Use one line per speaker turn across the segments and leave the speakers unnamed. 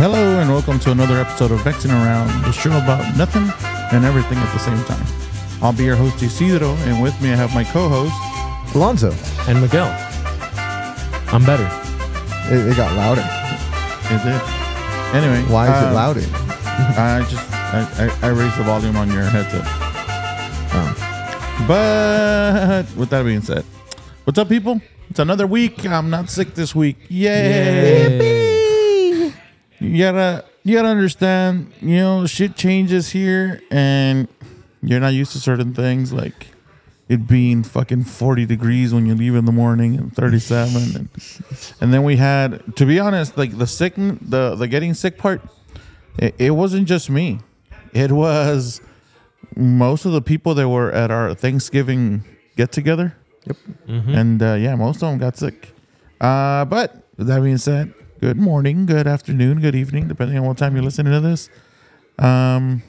Hello and welcome to another episode of Vexing Around, the show about nothing and everything at the same time. I'll be your host Isidro, and with me I have my co-host.
Alonzo.
and Miguel. I'm better.
It, it got louder.
Is it? Anyway,
Why is
uh,
it louder?
I just I, I, I raised the volume on your headset.
Oh.
But with that being said, what's up, people? It's another week. I'm not sick this week. Yay! You gotta you gotta understand. You know, shit changes here, and you're not used to certain things like it being fucking 40 degrees when you leave in the morning and 37 and, and then we had to be honest like the sick the the getting sick part it, it wasn't just me it was most of the people that were at our thanksgiving get together
Yep.
and uh, yeah most of them got sick uh, but that being said good morning good afternoon good evening depending on what time you're listening to this um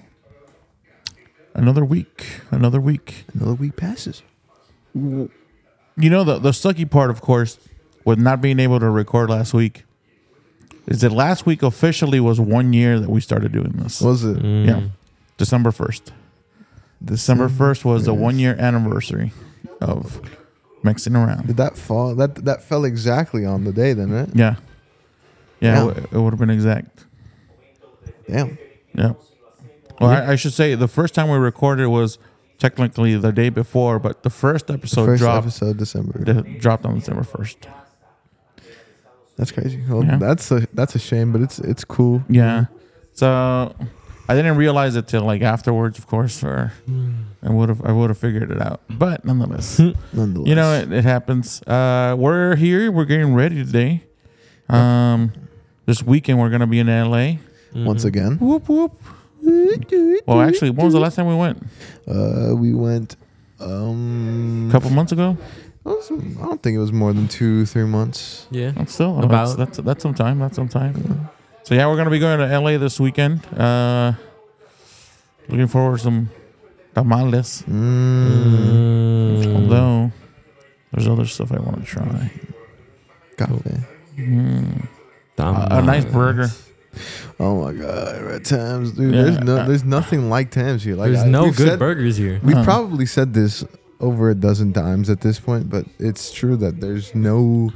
another week another week
Another week passes.
you know the the sucky part, of course, with not being able to record last week, is that last week officially was one year that we started doing this.
Was it
Mm.
Yeah, December first. December first was the one year anniversary of mixing around.
Did that fall? That that fell exactly on the day then, right?
Yeah, yeah,
Damn.
it, w- it would have been exact.
Damn.
Yeah. Well, I, I should say the first time we recorded was technically the day before, but the first episode
first
dropped
episode December.
d- dropped on December first.
That's crazy. Well,
Yeah.
that's a that's a shame, but it's it's cool.
Yeah. So I didn't realize it till like afterwards, of course, or I would have I would have figured it out. But nonetheless,
Nonetheless.
you know it, it happens. Uh, we're here. We're getting ready today. Um, this weekend we're gonna be in LA.
once again.
Whoop whoop. Well, actually, when was the last time we went?
Uh, we went. Um,
A couple months ago.
it was- I don't think it was more than two, three months.
Yeah.
That's still
About-
that's, that's that's some time. That's some time. So yeah, we're gonna be going to LA this weekend. Uh, looking forward to some tamales.
Mm.
Although there's other stuff I want to try.
Cafe.
Mm. A, a nice burger.
Oh my god, Red Tams, dude.
Yeah,
there's no, there's nothing like Tams here. Like
There's
I-
no good
said-
burgers here.
We've
Huh.
probably said this over a dozen times at this point, but it's true that there's no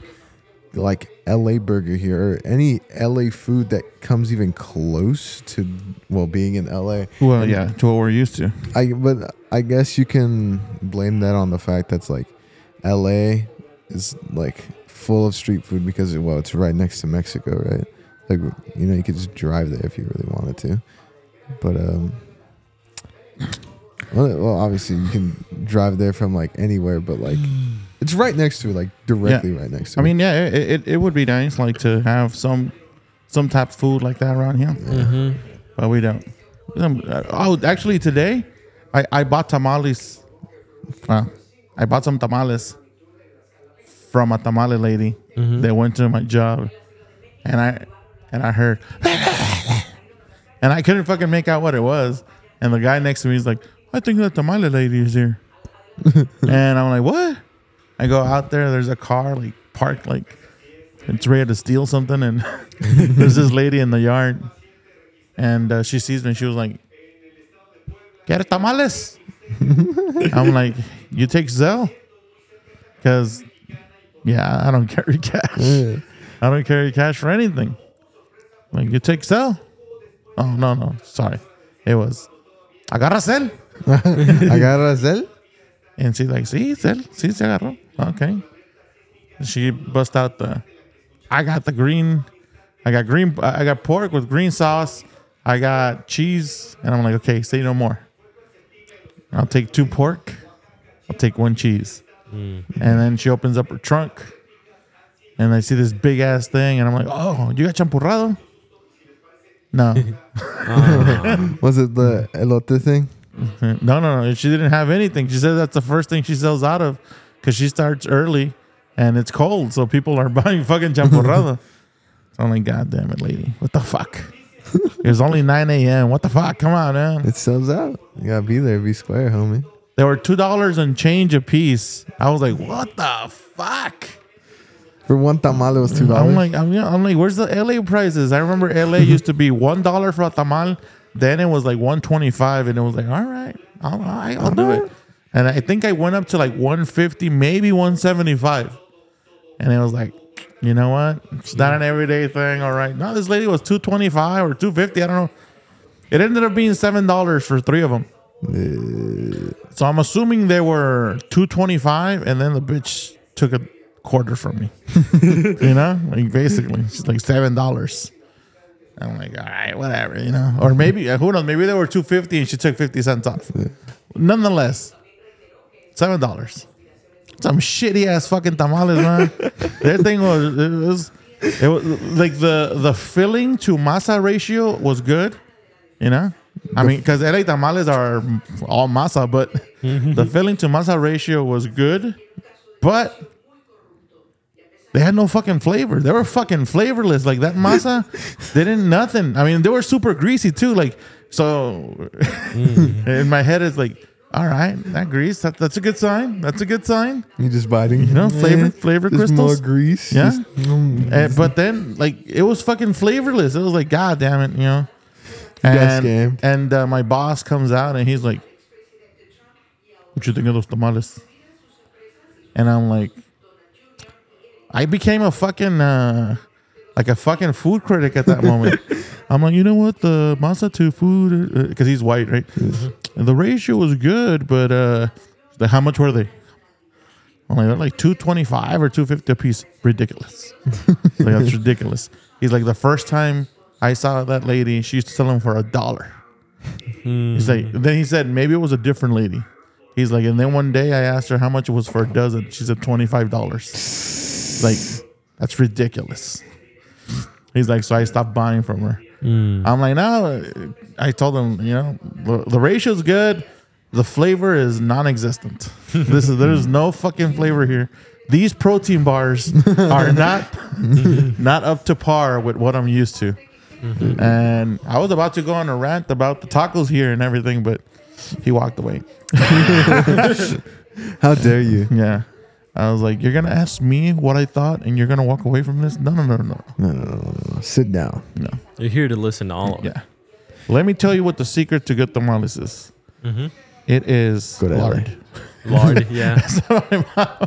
like LA burger here or any LA food that comes even close to well being in LA.
Well, yeah, to what we're used to.
I but I guess you can blame that on the fact that's like LA is like full of street food because well it's right next to Mexico, right? Like you know you could just drive there if you really wanted to. But um well, well obviously you can drive there from like anywhere but like it's right next to it like directly right next to
I
it.
mean, yeah, it, it, it would be nice like to have some some type of food like that around here,
Mm-hmm.
but we don't. Um, uh, Oh, actually, today I I bought tamales. Well, I bought some tamales from a tamale lady
Mm-hmm.
that went to my job, and I and I heard, and I couldn't fucking make out what it was. And the guy next to me is like, "I think that tamale lady is here," and I'm like, "What?" I go out there. There's a car like parked like it's ready to steal something, and there's this lady in the yard, and uh, she sees me. She was like, "Get tamales." I'm like, "You take Zelle?" Because yeah, I don't carry cash.
Yeah.
I don't carry cash for anything. Like you take Zelle? Oh no no, sorry. It was agarra Zelle.
I got a Zell.
And she's like, sí, Zelle, sí se agarró. Okay. She bust out the I got the green I got green I got pork with green sauce. I got cheese. And I'm like, okay, say no more. I'll take two pork. I'll take one cheese. Mm-hmm. And then she opens up her trunk. And I see this big ass thing. And I'm like, oh, you got champurrado? No.
Was it the elote thing?
No, no, no. She didn't have anything. She said that's the first thing she sells out of because she starts early and it's cold. So people are buying fucking champurrado. so I'm like, God damn it, lady. What the fuck? it was only 9 a.m. What the fuck? Come on, man.
It sells out. You gotta be there, be square, homie.
They were $2 and change a piece. I was like, what the fuck?
For one tamal, it was two
I'm
dollars.
like, I'm, I'm like, where's the LA prices? I remember LA used to be one dollar for a tamal. Then it was like one twenty five, and it was like, all right, all right, I'll do it. Uh-huh. And I think I went up to like one fifty, maybe one seventy five, and it was like, you know what? It's not an everyday thing. All right, no, this lady was two twenty five or two fifty. I don't know. It ended up being seven dollars for three of them. So I'm assuming they were two twenty five, and then the bitch took a quarter from me. you know, like basically, she's like seven dollars. I'm like, all right, whatever, you know, or maybe uh, who knows? Maybe they were two fifty, and she took fifty cents off. Nonetheless, seven dollars. Some shitty ass fucking tamales, man. that thing was it was it was like the the filling to masa ratio was good, you know. I mean, because LA tamales are all masa, but the mm-hmm. filling to masa ratio was good, but they had no fucking flavor. They were fucking flavorless. Like that masa, they didn't nothing. I mean, they were super greasy too. Like so, mm. in my head, it's like, all right, that grease. That, that's a good sign. That's a good sign.
You just biting.
You know, flavor flavor
Just
crystals.
more grease.
Yeah.
just- mm.
And- but then, like, it was fucking flavorless. It was like, God damn it, you know. And,
scammed.
and uh, my boss comes out and he's like, "What you think of those tamales?" And I'm like, I became a fucking uh, like a fucking food critic at that moment. I'm like, you know what, the masa to food because he's white, right? And the ratio was good, but uh, the, how much were they? I'm like, they're like two twenty five or two fifty a piece. Ridiculous. like that's ridiculous. He's like, the first time I saw that lady, and she used to sell them for a dollar. He's like, then he said maybe it was a different lady. He's like, and then one day I asked her how much it was for a dozen. She said twenty five dollars. Like, that's ridiculous. He's like, so I stopped buying from her. Hmm. I'm like, no. I told him, you know, the, the ratio's good. The flavor is non-existent. this is there's no fucking flavor here. These protein bars are not not up to par with what I'm used to. Mm-hmm. And I was about to go on a rant about the tacos here and everything, but he walked away.
How dare you?
Yeah. I was like, You're gonna ask me what I thought and you're gonna walk away from this? No, no, no, no,
No, no, no, no, no. Sit down.
no.
You're here to listen to all of it.
Yeah. Let me tell you what the secret to good tamales is. Mm-hmm. It is
Go to LA.
lard.
Lard, yeah.
my mom,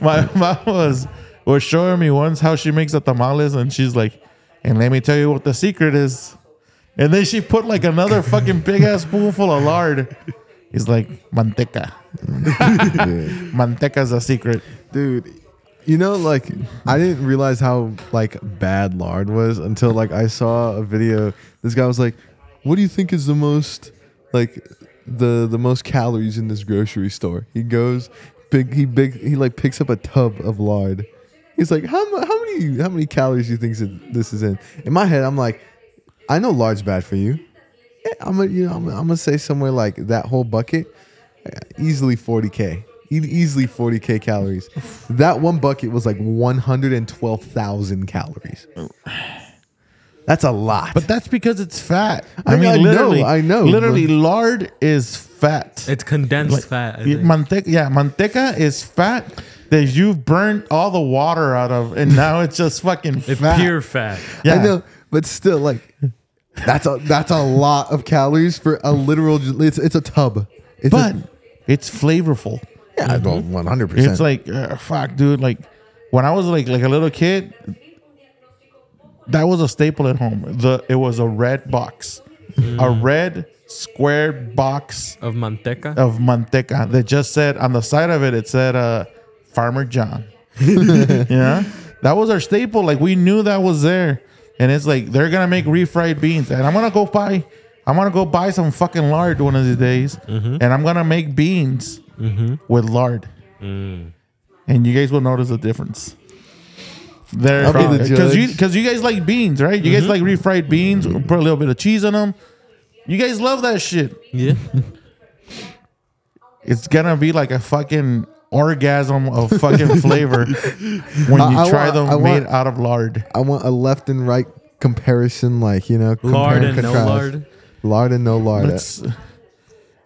my mom was was showing me once how she makes the tamales, and she's like, "And let me tell you what the secret is." And then she put like another fucking big ass spoonful of lard. He's like, "Manteca, manteca's the secret."
Dude, you know, like I didn't realize how like bad lard was until like I saw a video. This guy was like, "What do you think is the most like the the most calories in this grocery store?" He goes, big he big he like picks up a tub of lard. He's like, "How how many how many calories do you think is- this is in?" In my head, I'm like, "I know lard's bad for you." I'm gonna you know I'm, I'm gonna say somewhere like that whole bucket, uh, easily 40k, Easily 40k calories. That one bucket was like 112,000 calories. That's a lot.
But that's because it's fat.
I mean, I know, I know,
Literally, lard is fat.
It's condensed
Like,
fat. I
yeah,
think.
manteca, yeah, manteca is fat that you've burnt all the water out of, and now it's just fucking
It's
fat.
pure fat.
Yeah.
I know, but still, like that's a that's a lot of calories for a literal. It's it's a tub. It's
but
a,
it's flavorful.
yeah, well, 100. percent
It's like uh, fuck, dude. Like when I was like like a little kid, that was a staple at home. The it was a red box, a red square box
Of manteca.
of manteca that just said on the side of it, it said uh, Farmer John. yeah, that was our staple. Like we knew that was there, and it's like they're gonna make refried beans, and I'm gonna go buy. I'm gonna go buy some fucking lard one of these days, mm-hmm. and I'm gonna make beans mm-hmm. with lard, mm. and you guys will notice the difference. There,
I'll be
because uh,
you
because you guys like beans, right? You guys mm-hmm. like refried beans. Put a little bit of cheese on them. You guys love that shit
yeah.
it's gonna be like a fucking orgasm of fucking flavor when
I-
you
I
try
want-
them
I
made
want-
out of lard.
I want a left and right comparison, like you know, compare
Lard and no
contrast.
lard.
lard and no lard.
It's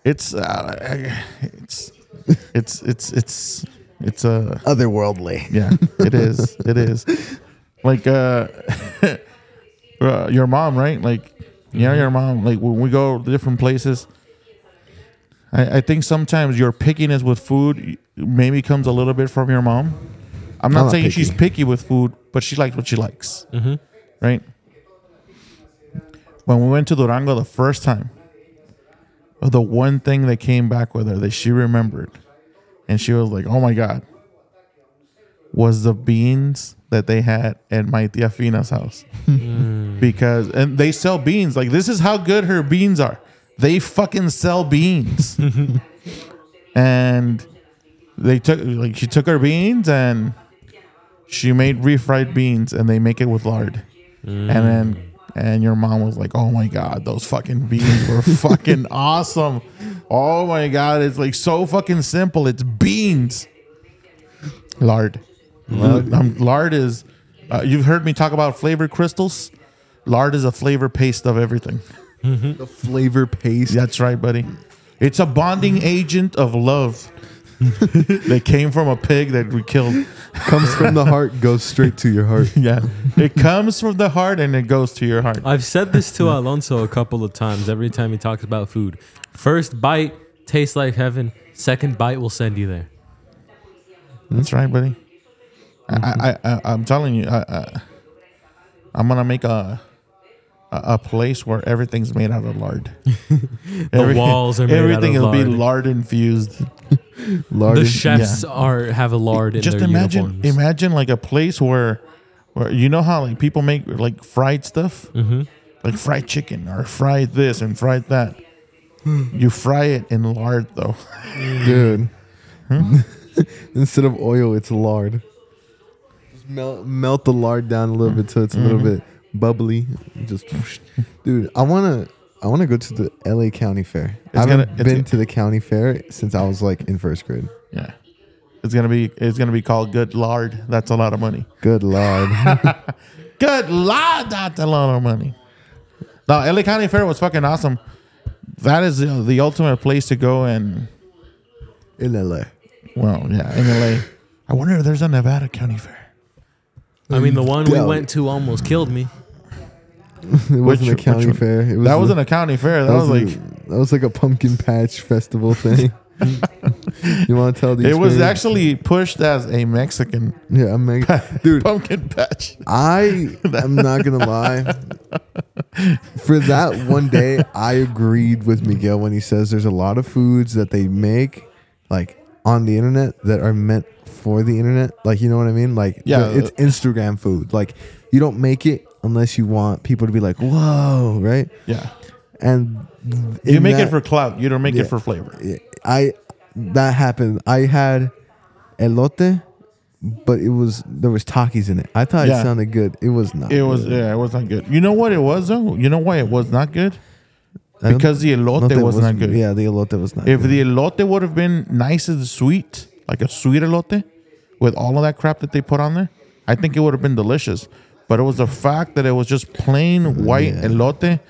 it's uh, it's it's it's it's It's a
Otherworldly.
yeah. It is. It is. Like uh, uh, your mom, right? Like yeah, your mom. Like when we go to different places. I, I think sometimes your pickiness with food maybe comes a little bit from your mom. I'm not,
I'm not
saying she's
picky.
picky with food, but she likes what she likes.
Mm-hmm.
right? When we went to Durango the first time, the one thing that came back with her that she remembered, and she was like, "Oh my god," was the beans that they had at my tia Fina's house, mm. because and they sell beans. Like this is how good her beans are. They fucking sell beans, and they took like she took her beans and she made refried beans and they make it with lard. Mm. And then and your mom was like, "Oh my god, those fucking beans were fucking awesome. Oh my god, it's like so fucking simple. It's beans. Lard. Lard, um, lard is uh, you've heard me talk about flavor crystals. Lard is a flavor paste of everything.
The flavor paste.
That's right, buddy. It's a bonding agent of love. that came from a pig that we killed.
Comes from the heart, goes straight to your heart.
Yeah. It comes from the heart and it goes to your heart.
I've said this to Alonso a couple of times every time he talks about food. First bite tastes like heaven. Second bite will send you there.
That's right, buddy. I, mm-hmm. I, I, I'm telling you, I, I, I'm gonna make a, a a place where everything's made out of lard.
The walls are made out of
everything will be
lard.
lard infused.
Lard.
The
is-
chefs are have a lard in
Just
their
imagine,
uniforms.
imagine like a place where, where you know how like people make like fried stuff,
Mhm.
like fried chicken or fried this and fried that. Hmm. You fry it in lard though. Hmm.
Dude. Instead of oil, it's lard. Melt, melt the lard down a little bit so it's a little
Mm-hmm.
bit bubbly. Just, dude, I wanna, I wanna go to the L.A. County Fair. I haven't
gonna- it's
been
gonna-
to the county fair since I was like in first grade.
Yeah, it's gonna be it's gonna be called good lard. That's a lot of money.
Good lord.
Good lord, that's a lot of money. No, LA County Fair was fucking awesome. That is the, the ultimate place to go and
in L.A.
well, yeah, in LA. I wonder if there's a Nevada County Fair.
I mean, the one we
Doubt
went to almost killed me.
It wasn't
Which-
a county
which one?
fair. It was
that
a-
wasn't a county fair. That,
that
was,
was,
like
a, that was like a pumpkin patch festival thing. you want to tell the
it was actually pushed as a Mexican
yeah, I'm mega, dude.
pumpkin patch.
I am not gonna lie. For that one day, I agreed with Miguel when he says there's a lot of foods that they make like on the internet that are meant for the internet. Like you know what I mean? Like
Yeah.
it's Instagram food. Like you don't make it unless you want people to be like, "Whoa!" Right?
Yeah,
And
you make
that-
it for clout. You don't make
Yeah.
it for flavor.
I that happened. I had elote, but it was there was takis in it. I thought
Yeah.
it sounded good. It was not.
It was
good.
yeah, it was not good. You know what it was though? You know why it was not good? Because the elote
Elote
was not good.
Yeah, the elote was not.
If
good.
the elote would have been nice and sweet, like a sweet elote, with all of that crap that they put on there, I think it would have been delicious. But it was the fact that it was just plain white
Yeah.
elote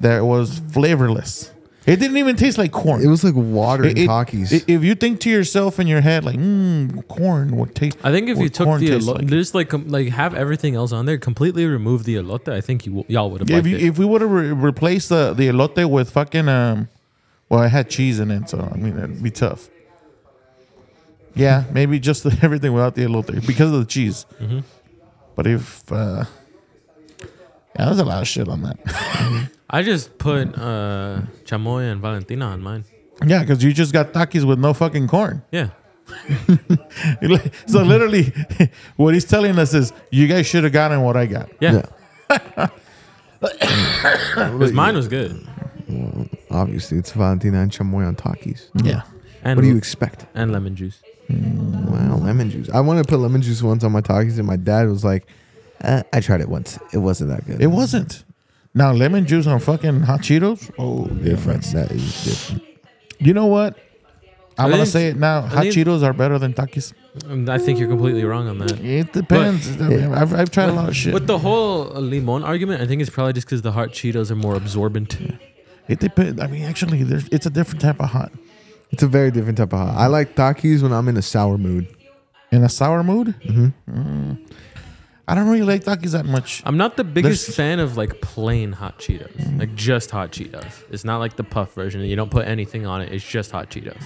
that was flavorless. It didn't even taste like corn.
it was like water and
It- it-
takis.
i- if you think to yourself in your head like, mmm, corn would taste.
I think if you took
corn
the elote,
like.
just like com- like have everything else on there, completely remove the elote. I think you y'all would have
if
liked
you,
it.
if we would have re- replaced the the elote with fucking um, well, it had cheese in it, so I mean it'd be tough. Yeah, maybe just everything without the elote because of the cheese.
Mm-hmm.
But if uh, yeah, there's a lot of shit on that.
I just put uh, chamoy and Valentina on mine.
yeah, because you just got takis with no fucking corn.
Yeah,
so literally, what he's telling us is, you guys should have gotten what I got.
yeah,
yeah.
because mine was good.
Obviously, it's Valentina and chamoy on takis.
Yeah.
And
What do you expect?
and lemon juice.
Wow, lemon juice. I wanted to put lemon juice once on my takis, and my dad was like, uh, "I tried it once. It wasn't that good."
It wasn't. Now lemon juice on fucking hot Cheetos. Oh,
different.
difference.
That is different.
You know what? I'm gonna say it now. Hot
think-
Cheetos are better than Takis.
Um, I think you're completely wrong on that.
It depends. I mean, I've, I've tried a lot of shit.
With the whole uh, limon argument, I think it's probably just because the hot Cheetos are more absorbent.
It depends. I mean, actually, there's it's a different type of hot.
It's a very different type of hot. I like takis when I'm in a sour mood.
in a sour mood. Mm-hmm. Mm. I don't really like Takis that much.
I'm not the biggest
There's-
fan of like plain hot Cheetos, mm. like just hot Cheetos. It's not like the puff version. You don't put anything on it. It's just hot Cheetos.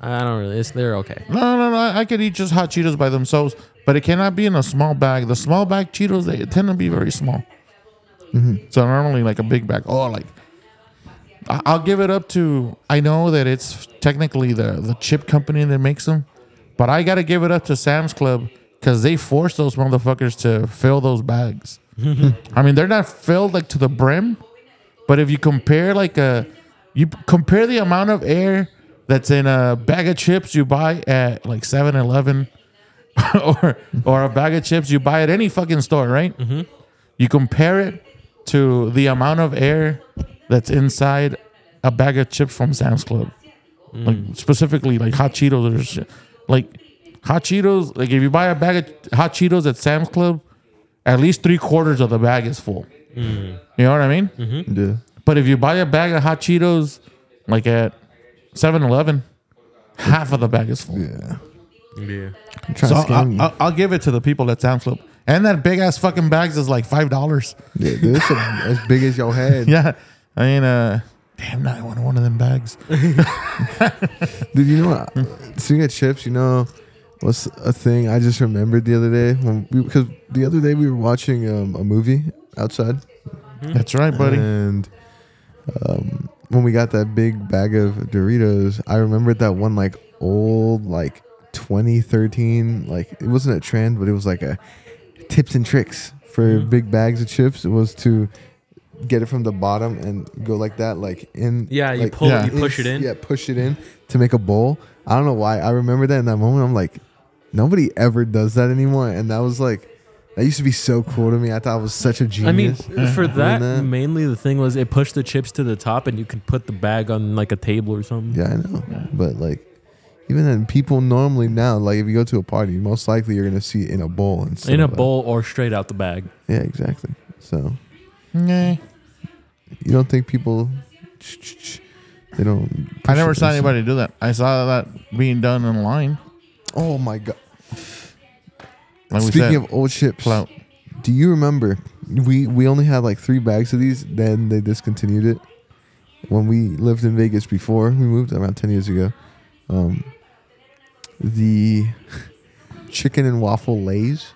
I don't really. It's they're okay.
No, no, no. I I could eat just hot Cheetos by themselves, but it cannot be in a small bag. The small bag Cheetos they tend to be very small. Mm-hmm. So normally like a big bag. Oh, like I- I'll give it up to. I know that it's technically the the chip company that makes them, but I gotta give it up to Sam's Club because they force those motherfuckers to fill those bags. I mean, they're not filled like to the brim, but if you compare like a, you compare the amount of air that's in a bag of chips you buy at like 7-Eleven or or a bag of chips you buy at any fucking store, right? Mm-hmm. You compare it to the amount of air that's inside a bag of chips from Sam's Club, like mm. specifically like hot Cheetos or shit. like hot Cheetos. Like if you buy a bag of hot Cheetos at Sam's Club, at least three quarters of the bag is full. Mm. You know what I mean? Mm-hmm.
Yeah.
But if you buy a bag of hot Cheetos, like at 7-Eleven, half of the bag is full.
Yeah.
Yeah.
I'm trying
So
to scam
I'll,
you.
I'll, I'll give it to the people at Sam's Club. And that big ass fucking bags is like five dollars.
yeah, dude, it's a, as big as your head.
Yeah, I mean, uh, damn, now I want one of them bags.
Dude, you know what? Speaking of chips, you know what's a thing I just remembered the other day because the other day we were watching um, a movie outside,
That's right, buddy.
and um, when we got that big bag of Doritos, I remembered that one like old like 2013 like it wasn't a trend, but it was like a tips and tricks for
Mhm.
big bags of chips. It was to get it from the bottom and go like that, like in
Yeah, you
like,
pull
Yeah.
it, you push it in.
yeah, push it in to make a bowl. I don't know why. I remember that in that moment. I'm like, nobody ever does that anymore. And that was like, that used to be so cool to me. I thought it was such a
I mean, for that,
that.
mainly the thing was it pushed the chips to the top, and you can put the bag on like a table or something.
yeah, I know. But like, even then, people normally now, like if you go to a party, most likely you're gonna see it in a bowl instead
in a bowl or straight out the bag.
Yeah, exactly. So
Nah.
You don't think people? They don't.
I never saw anybody do that. I saw that being done online.
Oh my god!
Like we
Speaking
said,
of old chips,
clout.
Do you remember we we only had like three bags of these? Then they discontinued it when we lived in Vegas before we moved around ten years ago. Um, the chicken and waffle lays.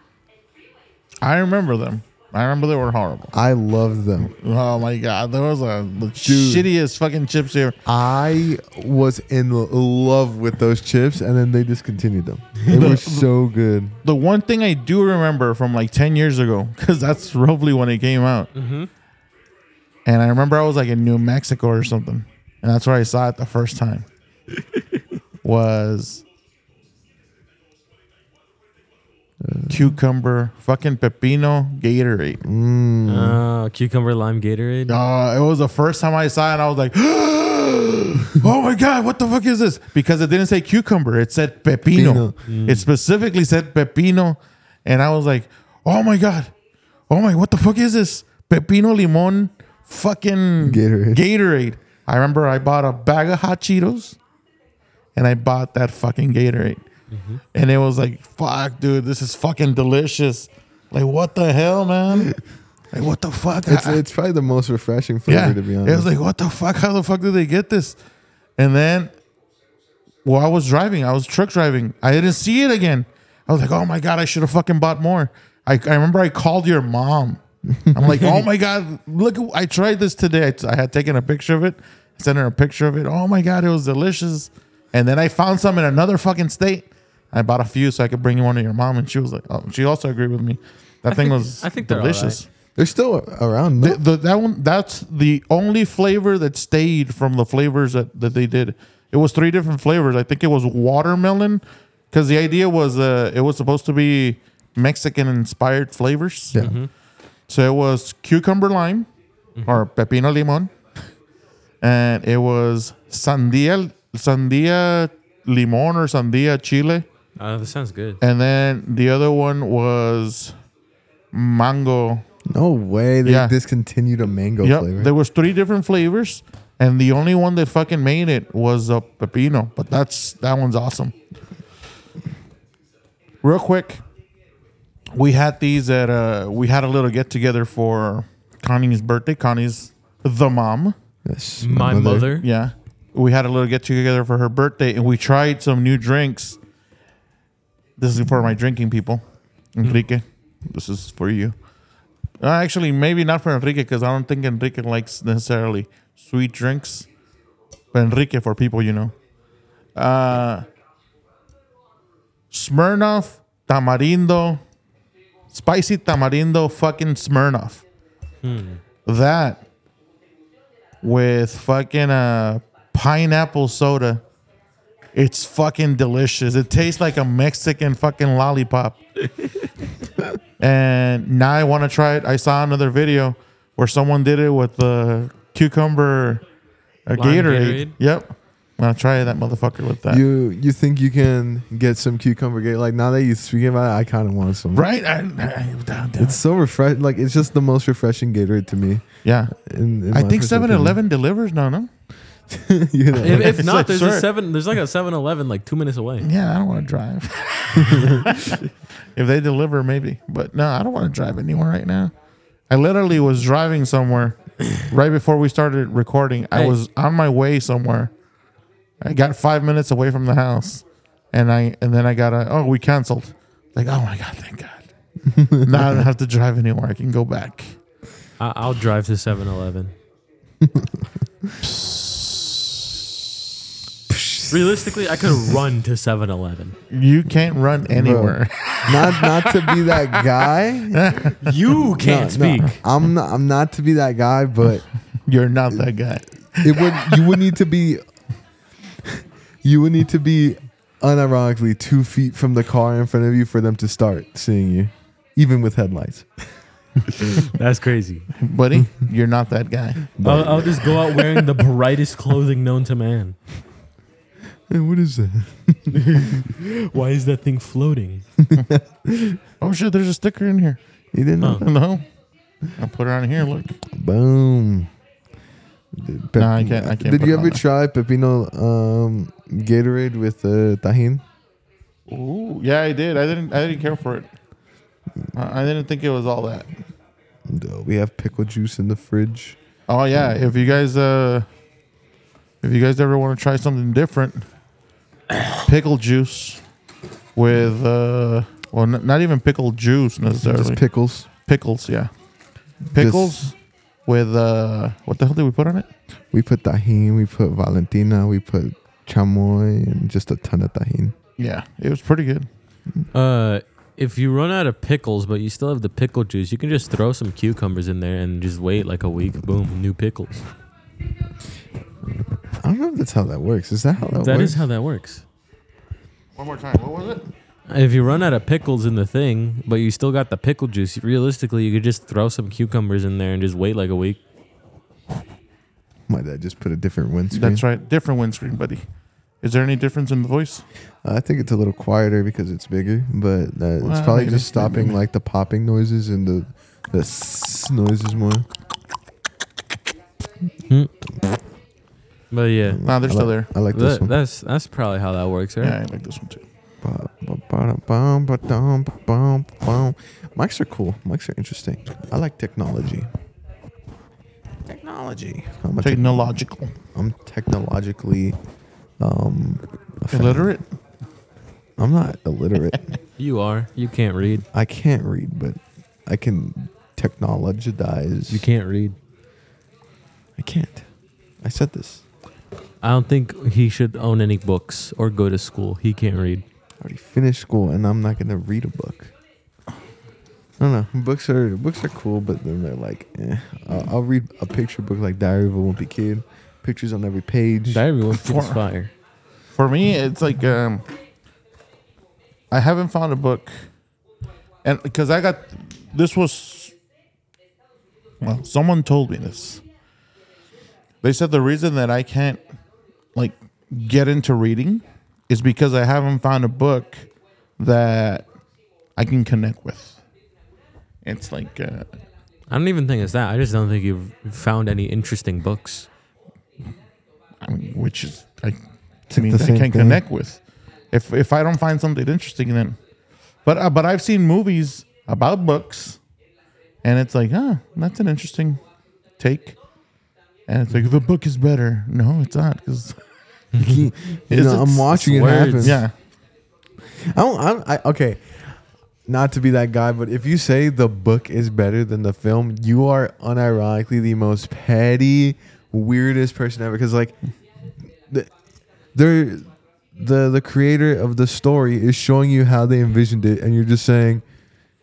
I remember them. I remember they were horrible.
I loved them.
Oh my god, those are the
Dude.
shittiest fucking chips here.
I was in love with those chips, and then they discontinued them. They were so good.
The one thing I do remember from like ten years ago, because that's roughly when it came out,
Mm-hmm.
and I remember I was like in New Mexico or something, and that's where I saw it the first time. was cucumber fucking pepino Gatorade.
Mm.
Uh, cucumber lime Gatorade.
Uh, it was the first time I saw it. and I was like, "Oh my god, what the fuck is this?" Because it didn't say cucumber; it said pepino. It specifically said pepino, and I was like, "Oh my god, oh my, what the fuck is this? Pepino limon, fucking
Gatorade.
Gatorade." I remember I bought a bag of hot Cheetos, and I bought that fucking Gatorade, Mm-hmm. and it was like, "Fuck, dude, this is fucking delicious." Like, what the hell, man? Like, what the fuck?
It's
I-
it's probably the most refreshing flavor
yeah,
to be honest.
It was like, what the fuck? How the fuck did they get this? And then, while I was driving, I was truck driving. I didn't see it again. I was like, oh my god, I should have fucking bought more. I, I remember I called your mom. I'm like, oh my god, look! I tried this today. I, t- I had taken a picture of it, sent her a picture of it. Oh my god, it was delicious. And then I found some in another fucking state. I bought a few so I could bring you one to your mom, and she was like, oh, she also agreed with me. That thing
think-
was
I think they're
delicious.
They're still around.
The, the, that one, that's the only flavor that stayed from the flavors that, that they did. It was three different flavors. I think it was watermelon, because the idea was uh, it was supposed to be Mexican inspired flavors.
Yeah.
So it was cucumber lime or pepino limon, and it was sandia sandia limon or sandia chile,
Uh, that sounds good.
and then the other one was mango
No way. They
Yeah.
discontinued a mango
Yep,
flavor.
there was three different flavors, and the only one that fucking made it was a pepino. But that's that one's awesome. real quick, we had these at uh we had a little get together for Connie's birthday. Connie's the mom.
Yes,
My mother.
Yeah. We had a little get together for her birthday and we tried some new drinks. This is for my drinking people. Enrique, this is for you. Uh, actually, maybe not for Enrique because I don't think Enrique likes necessarily sweet drinks. But Enrique for people you know. Uh, Smirnoff Tamarindo, spicy Tamarindo fucking Smirnoff. That with fucking uh pineapple soda. It's fucking delicious. It tastes like a Mexican fucking lollipop. and now I want to try it. I saw another video where someone did it with the cucumber uh,
Lime
Gatorade.
Gatorade?
Yep. I'm gonna try that motherfucker with that.
You you think you can get some cucumber gate? Like now that you're speaking about it, I kind of want some.
right? I, I, down, down.
It's so refreshing. Like it's just the most refreshing Gatorade to me.
yeah.
In, in
I think
personal
7 Eleven delivers now, no?
you know,
If, if not,
like,
there's
sir-
a seven. There's like a 7-Eleven like two minutes away.
Yeah, I don't want to drive. if they deliver, maybe. But no, I don't want to drive anywhere right now. I literally was driving somewhere right before we started recording. I
Hey.
was on my way somewhere. I got five minutes away from the house, and I and then I got a oh we canceled. Like oh my god, thank God. now I don't have to drive anywhere. I can go back.
I, I'll drive to 7-Eleven. Realistically, I could run to 7-Eleven.
You can't run anywhere.
not not to be that guy.
You can't
No, no,
speak.
I'm not. I'm not to be that guy, but
You're not that guy.
it would. You would need to be. You would need to be, unironically, two feet from the car in front of you for them to start seeing you, even with headlights.
That's crazy.
Buddy, you're not that guy.
I'll, I'll just go out wearing the brightest clothing known to man.
Hey, what is that?
Why is that thing floating?
Oh shit, there's a sticker in here.
You didn't know?
Oh.
No. I'll put it on here. Look.
Boom. Did,
No, I can't- I can't
Did you ever try Pepino um, Gatorade with uh, Tajín?
Ooh, yeah, I did. I didn't. I didn't care for it. I I didn't think it was all that.
No, we have pickle juice in the fridge.
Oh yeah, if you guys, uh, if you guys ever want to try something different, pickle juice with, uh, well, n- not even pickle juice necessarily.
Just pickles.
pickles, yeah, pickles with, uh, what the hell did we put on it?
We put Tajín, we put Valentina, we put chamoy, and just a ton of Tajín.
Yeah, it was pretty good.
Uh, if you run out of pickles, but you still have the pickle juice, you can just throw some cucumbers in there and just wait like a week. Boom, new pickles.
I don't know if that's how that works. Is that how that,
That
works?
is how that works.
One more time. What was it?
If you run out of pickles in the thing, but you still got the pickle juice, realistically, you could just throw some cucumbers in there and just wait like a week.
My dad just put a different windscreen.
That's right. Different windscreen, buddy. Is there any difference in the voice?
Uh, I think it's a little quieter because it's bigger, but uh, it's
Well,
probably
maybe.
just stopping like the popping noises and the the s- noises more.
But yeah,
Nah, they're
I
still
like-
there.
I like this
that,
one.
that's that's probably how that works, right?
Yeah, I like this one too.
Ba- ba- ba- bum, ba- dum, ba- bum, bum. Mics are cool. Mics are interesting. I like technology. Technology. I'm, a tech-
Technological.
I'm technologically um, a fan.
Illiterate?
I'm not illiterate.
You are. You can't read.
I can't read, but I can technologize.
You can't read.
I can't. I said this.
I don't think he should own any books or go to school. He can't read.
I already finished school, and I'm not gonna read a book. I don't know. Books are books are cool, but then they're like, eh. I'll, I'll read a picture book like Diary of a Wimpy Kid. Pictures on every page.
Diary was
For-
fire.
For me, it's like um, I haven't found a book, and because I got this was well, someone told me this. They said the reason that I can't like get into reading is because I haven't found a book that I can connect with. It's like uh,
I don't even think it's that. I just don't think you've found any interesting books.
I mean, which is I
It's
to me I can't
thing.
connect with. If if I don't find something interesting, then But uh, but I've seen movies about books, and it's like, huh, that's an interesting take. And it's like the book is better. No, it's not because
you know, I'm watching it happen.
yeah,
I don't. I, don't- I okay. Not to be that guy, but if you say the book is better than the film, you are unironically the most petty, weirdest person ever. Because like, the, they're the the creator of the story is showing you how they envisioned it, and you're just saying,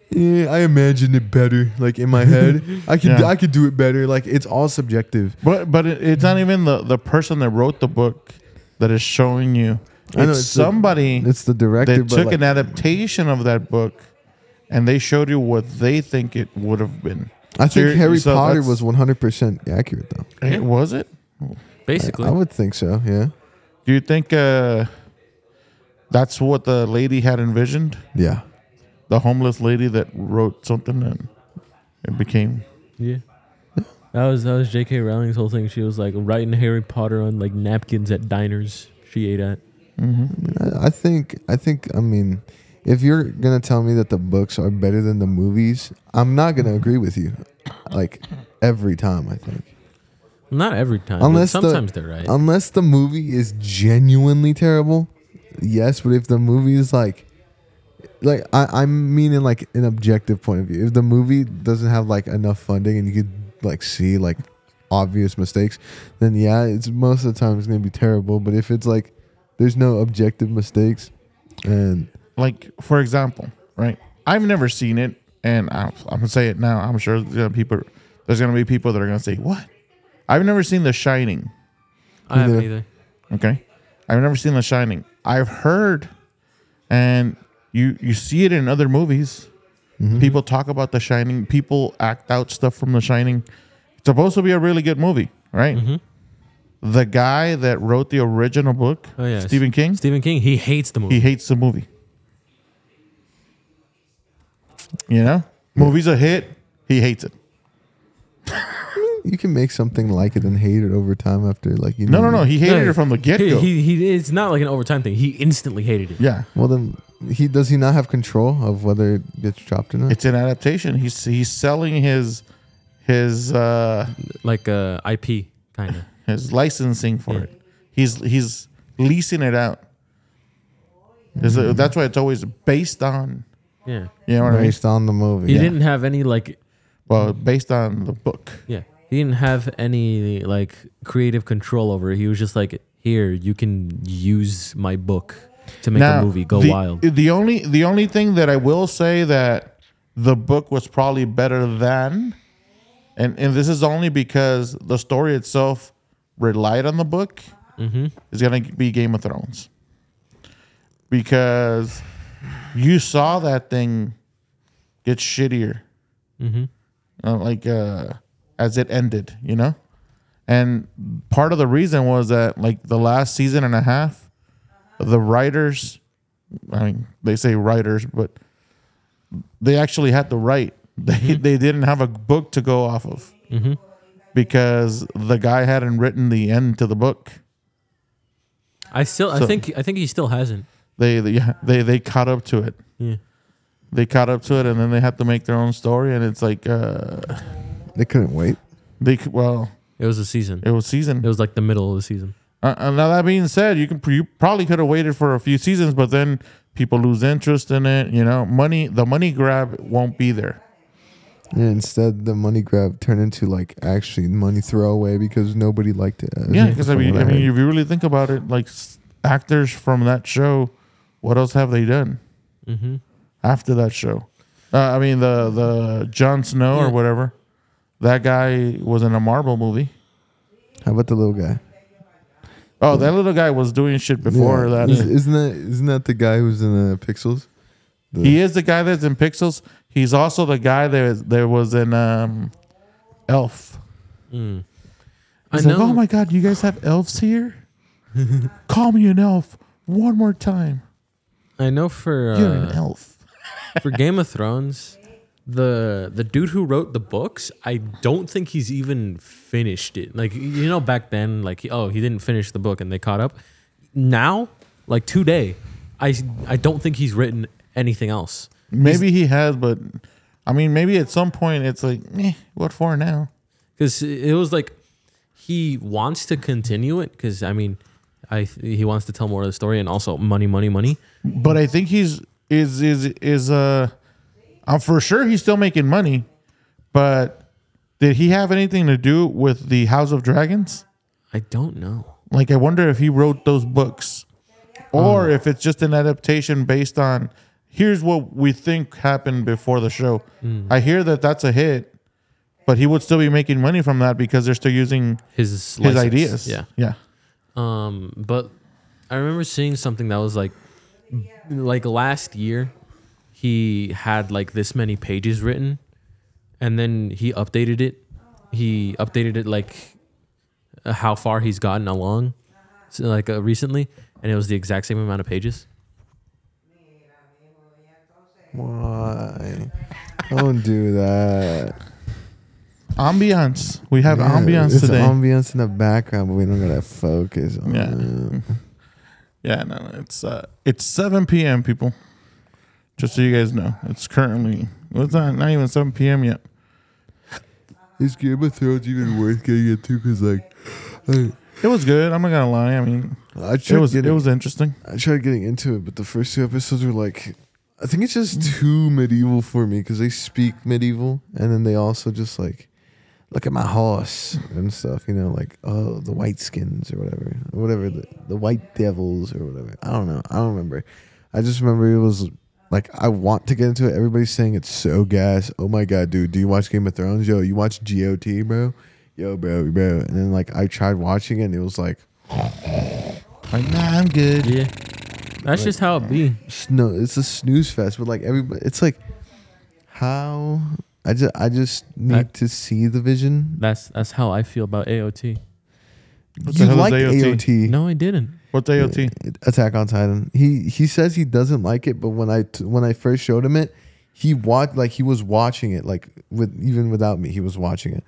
"Yeah, I imagined it better." Like in my head, I could
Yeah.
I could do it better. Like it's all subjective.
but but it, it's not even the the person that wrote the book that is showing you.
I know,
It's,
it's the-
somebody
It's the director.
that
but
took
like,
an adaptation of that book, and they showed you what they think it would have been.
I think
Ser-
Harry
so
Potter
that's-
was 100 percent accurate though.
Eh, Was it?
Basically,
I would think so. Yeah.
Do you think uh, that's what the lady had envisioned?
Yeah.
The homeless lady that wrote something and it became.
yeah. That was that was J.K. Rowling's whole thing. She was like writing Harry Potter on like napkins at diners she ate at.
I I think I think I mean if you're gonna tell me that the books are better than the movies, I'm not gonna agree with you. Like every time, I think.
Not every time.
Unless
but
the-
sometimes they're right.
Unless the movie is genuinely terrible, yes. But if the movie is like, like I, I'm meaning like an objective point of view. If the movie doesn't have like enough funding and you could like see like obvious mistakes, then yeah, it's most of the time it's gonna be terrible. But if it's like there's no objective mistakes, and
Like, for example, right? I've never seen it, and I'm, I'm going to say it now. I'm sure there's gonna people, there's going to be people that are going to say, What? I've never seen The Shining.
I haven't
neither.
either.
Okay. I've never seen The Shining. I've heard, and you you see it in other movies. Mm-hmm. People talk about The Shining. People act out stuff from The Shining. It's supposed to be a really good movie, right? Mm-hmm. The guy that wrote the original book,
Oh, yes.
Stephen King,
Stephen King, he hates the movie.
he hates the movie. You know, movie's a hit. He hates it.
you can make something like it and hate it over time after like you
No,
know.
no, no. He hated
Yeah.
it from the get
he,
go.
he, he, it's not like an overtime thing. He instantly hated it.
Yeah,
Well then, he does he not have control of whether it gets dropped or not?
it's an adaptation. He's he's selling his his uh
Like uh, IP, kind of.
his licensing for
Yeah.
it. He's he's leasing it out. Is
Mm-hmm.
it- That's why it's always based on.
Yeah.
You know what I mean?
based on the movie.
He
Yeah.
didn't have any like
Well, based on the book.
yeah. He didn't have any like creative control over it. He was just like, here, you can use my book to make a movie. Go
the,
wild.
The only the only thing that I will say that the book was probably better than, and and this is only because the story itself relied on the book,
Mm-hmm.
is gonna be Game of Thrones. Because you saw that thing get shittier,
Mm-hmm.
uh, like uh, as it ended, you know. And part of the reason was that like the last season and a half, the writers, I mean, they say writers, but they actually had to write. They they didn't have a book to go off of
Mm-hmm.
because the guy hadn't written the end to the book.
I still, I think, I think he still hasn't.
They they yeah, they, they caught up to it.
Yeah.
They caught up to it, and then they had to make their own story. And it's like uh,
They couldn't wait.
they c- well,
It was a season.
it was season.
It was like the middle of the season.
Uh, uh, now that being said, you can you probably could have waited for a few seasons, but then people lose interest in it. You know, money the money grab won't be there.
Yeah, instead, the money grab turned into like actually money throwaway because nobody liked it.
Yeah, because I mean, I mean, if you really think about it, like s- actors from that show, what else have they done
Mm-hmm.
after that show? Uh, I mean, the the Jon Snow or whatever, that guy was in a Marvel movie.
how about the little guy?
Oh, that little guy was doing shit before
Yeah.
that.
Is- Isn't that isn't that the guy who's in the Pixels? The-
He is the guy that's in Pixels. He's also the guy that was, that was in um, Elf.
Mm. I
He's
know.
like, oh my god, you guys have elves here? Call me an elf one more time.
I know for
You're an
uh,
elf.
for Game of Thrones, the the dude who wrote the books, I don't think he's even finished it. Like you know, back then, like oh, he didn't finish the book, and they caught up. Now, like today, I I don't think he's written anything else.
Maybe he has, but I mean, maybe at some point it's like, eh, what for now?
because it was like he wants to continue it because I mean, I he wants to tell more of the story and also money, money, money.
But I think he's is is is uh, uh for sure he's still making money, but did he have anything to do with the House of Dragons?
I don't know.
Like, I wonder if he wrote those books, or if it's just an adaptation based on. Here's what we think happened before the show. I hear that that's a hit, but he would still be making money from that because they're still using
His
his
license.
ideas.
yeah.
yeah.
Um, but I remember seeing something that was like, like last year, he had like this many pages written, and then he updated it. He updated it like uh, how far he's gotten along, so like uh, recently, and it was the exact same amount of pages.
Why? Don't do that.
Ambiance. We have
Yeah,
ambiance
it's
today.
ambiance in the background, but we don't gotta focus on
Yeah.
it.
Yeah, no, it's uh, it's 7 p.m. People, just so you guys know, it's currently well, it's not not even 7 p.m. yet.
Is Game of Thrones even worth getting into? Because like, I,
It was good. I'm not gonna lie. I mean,
I
it
tried
was
getting,
it was interesting.
I tried getting into it, but the first two episodes were like, I think it's just too medieval for me because they speak medieval, and then they also just like, look at my horse and stuff. You know, like oh the white skins or whatever, or whatever the the white devils or whatever. I don't know. I don't remember. I just remember it was like I want to get into it. Everybody's saying it's so gas. Oh my god, dude! Do you watch Game of Thrones? Yo, you watch GOT, bro? Yo, bro, bro. And then like I tried watching it, and it was like.
Like, nah, I'm good.
Yeah, that's just how it be.
no, it's a snooze fest. But like everybody, it's like how I just I just need
I-
to see the vision.
That's that's how I feel about AOT.
What the
you
hell is
like
AOT?
AOT?
No, I didn't.
What's AOT?
Attack on Titan. He he says he doesn't like it, but when I t- when I first showed him it, he watched like he was watching it like with even without me, he was watching it,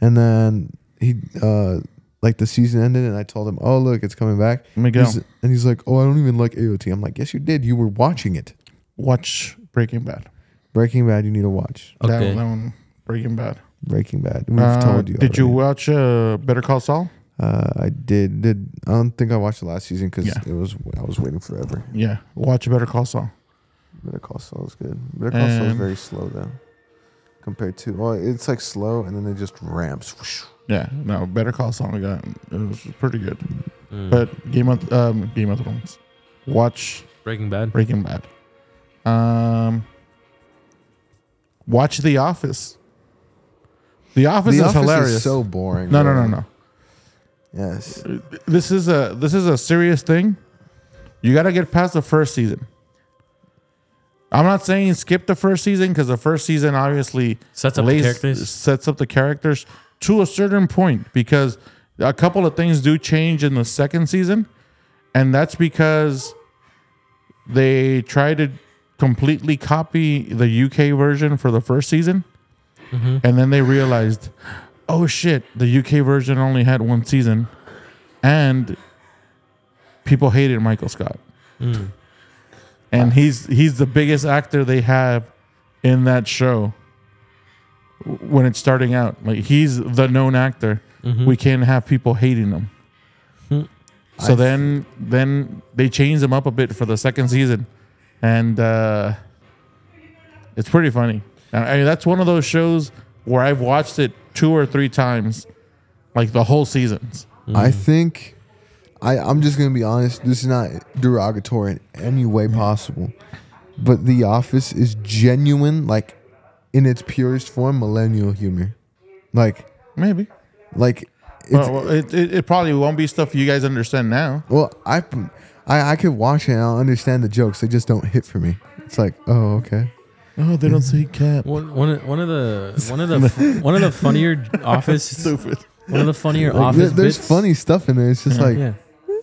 and then he uh like the season ended, and I told him, "Oh look, it's coming back."
Miguel,
He's- and he's like, "Oh, I don't even like AOT." I'm like, "Yes, you did. You were watching it.
watch Breaking Bad.
Breaking Bad. You need to watch
Okay.
that one, Breaking Bad.
Breaking Bad. We've
Uh,
told you.
Did you watch uh, Better Call Saul?
Uh, I did. Did I don't think I watched the last season because
Yeah.
it was I was waiting forever.
Yeah, watch a Better Call Saul.
Better Call Saul is good. Better Call Saul is
And-
very slow though, compared to well, it's like slow and then it just ramps. Whoosh.
Yeah, no, Better Call Saul. Got it was pretty good.
Mm.
But Game of um, Game of Thrones. Watch
Breaking Bad.
Breaking Bad. Um, watch The Office. The Office
the
is
Office
hilarious.
is so boring.
no, no,
bro.
no, no.
Yes,
This is a this is a serious thing. You got to get past the first season. I'm not saying skip the first season because the first season obviously
Sets up the characters.
sets up the characters to a certain point because a couple of things do change in the second season, and that's because they try to completely copy the UK version for the first season,
Mm-hmm.
and then they realized, oh shit, the UK version only had one season, and people hated Michael Scott,
Mm.
and he's he's the biggest actor they have in that show when it's starting out. Like he's the known actor.
Mhm.
We can't have people hating him.
Hmm.
So
I-
then then they changed him up a bit for the second season, and uh, it's pretty funny. I mean, that's one of those shows where I've watched it two or three times, like the whole seasons.
I think I I'm just gonna be honest. This is not derogatory in any way possible, but The Office is genuine, like in its purest form, millennial humor. Like
Maybe.
like it's,
Well, well, it, it, it probably won't be stuff you guys understand now.
Well, I, I I could watch it and I'll understand the jokes. They just don't hit for me. It's like, oh, okay.
Oh, they don't say cat.
One, one, of- one of the one of the one of the funnier office
Stupid.
one of the funnier
Like, there-
office
there's
bits.
funny stuff in there. It's just like,
yeah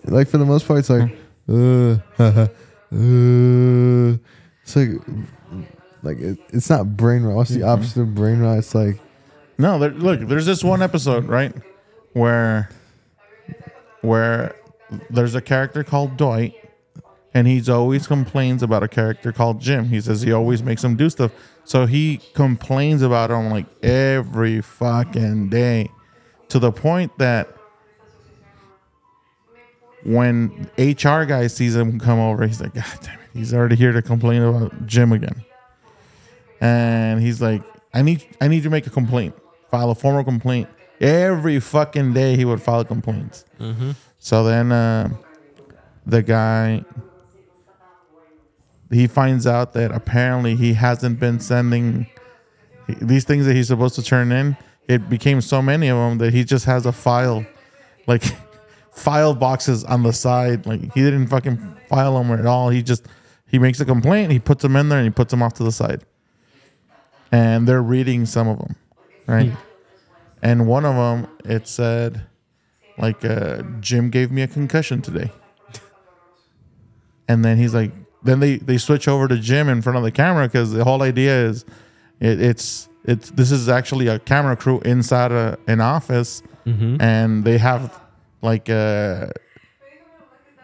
like for the most part, it's like, uh, uh, it's like, like it, it's not brain rot. What's the opposite of brain rot? It's like,
No, there, look, there's this one episode, right, where where there's a character called Dwight, and he's always complains about a character called Jim. He says he always makes him do stuff. So he complains about him like every fucking day to the point that when HR guy sees him come over, he's like, God damn it, he's already here to complain about Jim again. And he's like, I need I need to make a complaint, file a formal complaint. Every fucking day he would file complaints. So then uh, the guy he finds out that apparently he hasn't been sending these things that he's supposed to turn in. It became so many of them that he just has a file, like file boxes on the side. Like he didn't fucking file them at all. He just he makes a complaint, he puts them in there, and he puts them off to the side. And they're reading some of them, right? And one of them it said, like, uh, Jim gave me a concussion today. And then he's like, then they they switch over to Jim in front of the camera because the whole idea is, it, it's it's this is actually a camera crew inside a, an office, and they have like uh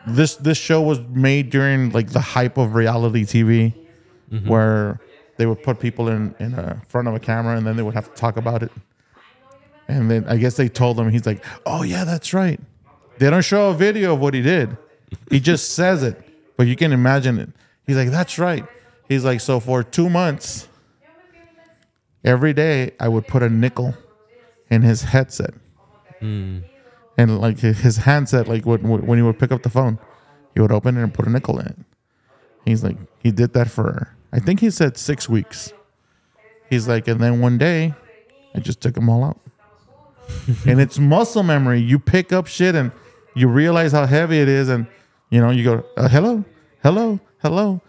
this this show was made during like the hype of reality TV, where they would put people in in a front of a camera and then they would have to talk about it. And then I guess they told him he's like, "Oh yeah, that's right." They don't show a video of what he did. He just says it, but you can imagine it. He's like, "That's right." He's like, "So for 2 months every day I would put a nickel in his headset." Hmm. And like his handset like when when he would pick up the phone, he would open it and put a nickel in it. He's like, he did that for I think he said 6 weeks. He's like, and then one day I just took them all out. and it's muscle memory. You pick up shit and you realize how heavy it is, and you know you go, uh, "Hello, hello, hello,"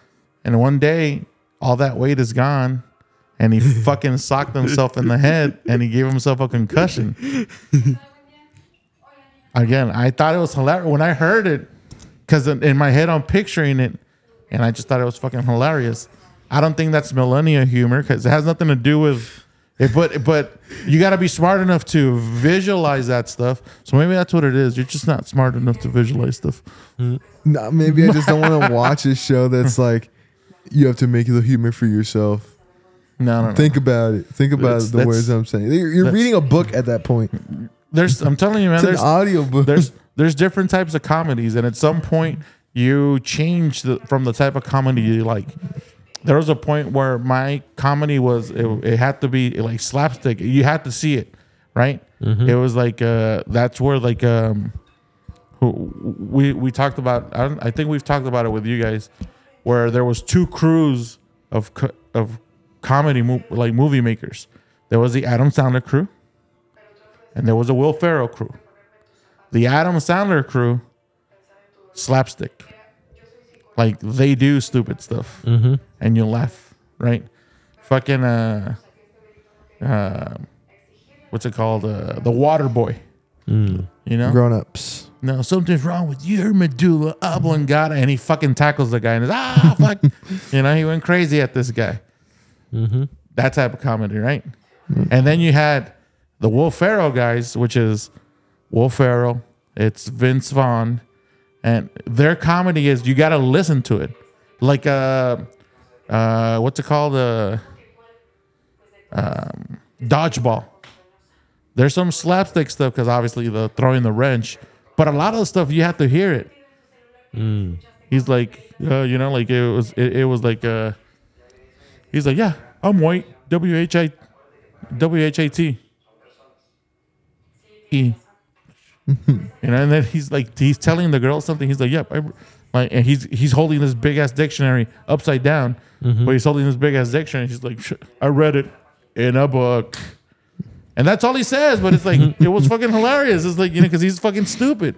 and one day all that weight is gone, and he fucking socked himself in the head, and he gave himself a concussion. Again, I thought it was hilarious when I heard it, because in in my head I'm picturing it, and I just thought it was fucking hilarious. I don't think that's millennia humor because it has nothing to do with it, but but you got to be smart enough to visualize that stuff. So maybe that's what it is. You're just not smart enough to visualize stuff.
No, maybe I just don't want to watch a show that's like you have to make the humor for yourself.
No, no, no.
Think about it. Think about the
that's-
words I'm saying. You're, you're
that's-
reading a book at that point.
There's, I'm telling you, man.
It's an
There's
audio book.
there's there's different types of comedies, and at some point you change the, from the type of comedy you like. There was a point where my comedy was it, it had to be like slapstick. You had to see it, right? It was like uh, that's where like um, we we talked about. I, don't, I think we've talked about it with you guys, where there was two crews of co- of comedy mo- like movie makers. There was the Adam Sandler crew, and there was a Will Ferrell crew. The Adam Sandler crew, slapstick. Like they do stupid stuff, and you laugh, right? Fucking uh, uh, what's it called? Uh, the Water Boy. You know,
Grown ups.
no, something's wrong with your medulla oblongata, and he fucking tackles the guy and is ah fuck, you know, he went crazy at this guy. That type of comedy, right? And then you had the Will Ferrell guys, which is Will Ferrell, it's Vince Vaughn, and their comedy is you got to listen to it, like uh, uh, what's it called, uh, um, dodgeball. There's some slapstick stuff because obviously the throwing the wrench, but a lot of the stuff you have to hear it. He's like, uh, you know, like it was, it, it was like, uh, he's like, yeah, I'm white, W H I, W H A T, E. you know, and then he's like, he's telling the girl something. He's like, yep, I, like, and he's he's holding this big ass dictionary upside down, but he's holding this big ass dictionary. He's like, "Sh- I read it in a book. And that's all he says, but it's like it was fucking hilarious. It's like you know because he's fucking stupid.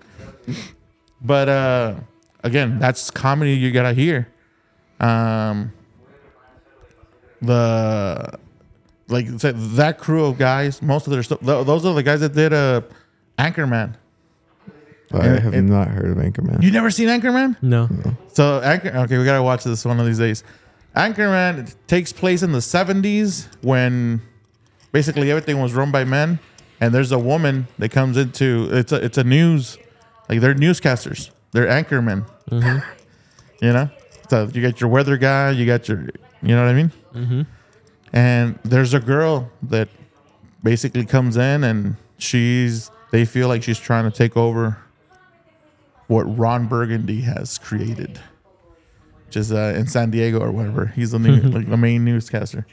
But uh again, that's comedy you gotta hear. Um, the like I said, that crew of guys, most of their stuff. Those are the guys that did uh Anchorman.
I
And
have
it-
not heard of Anchorman.
You never seen Anchorman?
No.
So Anchor, okay, we gotta watch this one of these days. Anchorman It takes place in the '70s when basically everything was run by men, and there's a woman that comes into it's a it's a news like they're newscasters, they're anchormen, You know, so you got your weather guy, you got your, you know what I mean.
Mm-hmm.
And there's a girl that basically comes in and she's they feel like she's trying to take over what Ron Burgundy has created, which is uh, in San Diego or whatever. He's the new, like the main newscaster.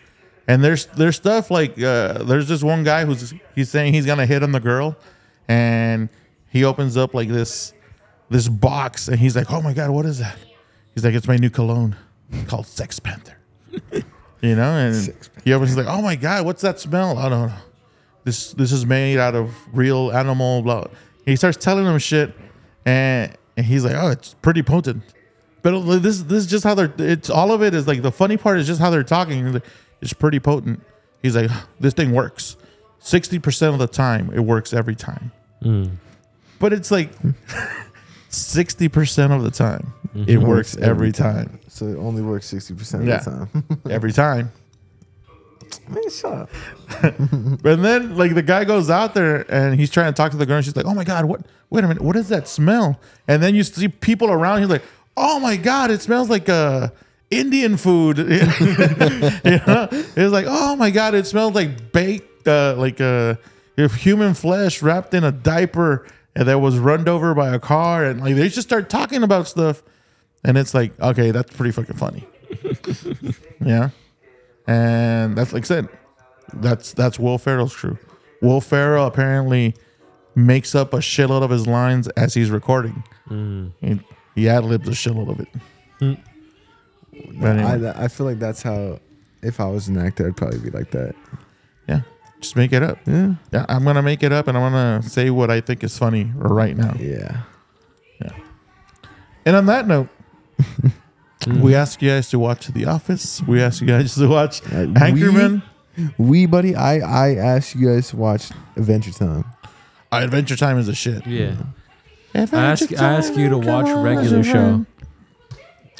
And there's there's stuff like uh, there's this one guy who's he's saying he's gonna hit on the girl, and he opens up like this this box and he's like, oh my god, what is that? He's like, it's my new cologne called Sex Panther. you know, and he opens he's like, oh my god, what's that smell? I don't know. This this is made out of real animal. Blah. He starts telling them shit, and and he's like, oh, it's pretty potent. But this this is just how they're. It's all of it is like the funny part is just how they're talking. It's pretty potent. He's like, this thing works. Sixty percent of the time, it works every time. Mm. But it's like sixty percent of the time, mm-hmm. it works every time.
So it only works sixty percent of
Yeah.
the time.
Every time.
Man, shut up.
And then like the guy goes out there and he's trying to talk to the girl. And she's like, "Oh my god, what? Wait a minute, what is that smell?" And then you see people around. He's like, "Oh my god, it smells like uh, Indian food." you know, it's like, "Oh my god, it smells like baked, uh, like uh, human flesh wrapped in a diaper and that was run over by a car." And like they just start talking about stuff, and it's like, okay, that's pretty fucking funny. yeah, and that's like I said. That's that's Will Ferrell's crew. Will Ferrell apparently makes up a shitload of his lines as he's recording. Mm. He, he ad libs a shitload of it. Mm. But anyway,
I, I feel like that's how. If I was an actor, I'd probably be like that.
yeah, just make it up.
Yeah.
Yeah, I'm gonna make it up, and I'm gonna say what I think is funny right now.
Yeah, yeah.
And on that note, we ask you guys to watch The Office. We ask you guys to watch
Uh,
Anchorman.
We, buddy, I I asked you guys to watch Adventure Time.
Uh, Adventure Time is a shit.
Yeah. I ask I ask you to watch regular show.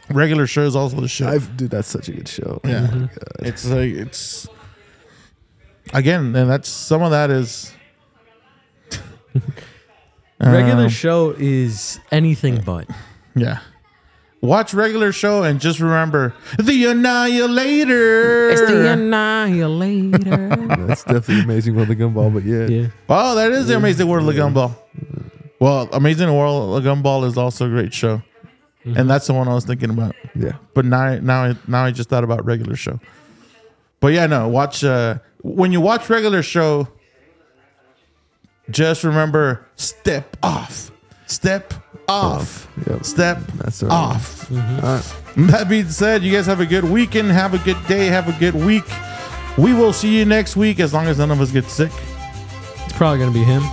Regular show is also the shit.
I've, dude, that's such a good show.
Yeah, it's like it's again, and that's some of that is
Regular
Um,
show is anything but.
Yeah, watch regular show and just remember the Annihilator.
It's the annihilator.
That's definitely amazing with the gumball, but yeah.
yeah.
oh, that is the Amazing World of Gumball. Well, Amazing World of Gumball is also a great show, and that's the one I was thinking about.
Yeah.
But now, now, I, now I just thought about regular show. But yeah, no. Watch uh, when you watch regular show. Just remember, step off, step off,
Yep.
step
That's right.
off.
Right.
That being said, you guys have a good weekend. Have a good day. Have a good week. We will see you next week as long as none of us get sick.
It's probably gonna be him.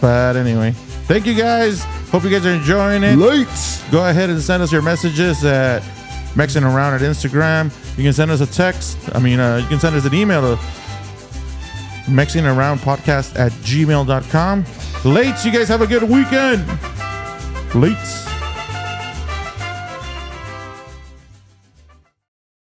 But anyway, thank you guys. Hope you guys are enjoying it.
Lights.
Go ahead and send us your messages at Mexing Around at Instagram. You can send us a text. I mean, uh, you can send us an email to Mexing Around Podcast at gmail.com. Lates, you guys have a good weekend. Lates.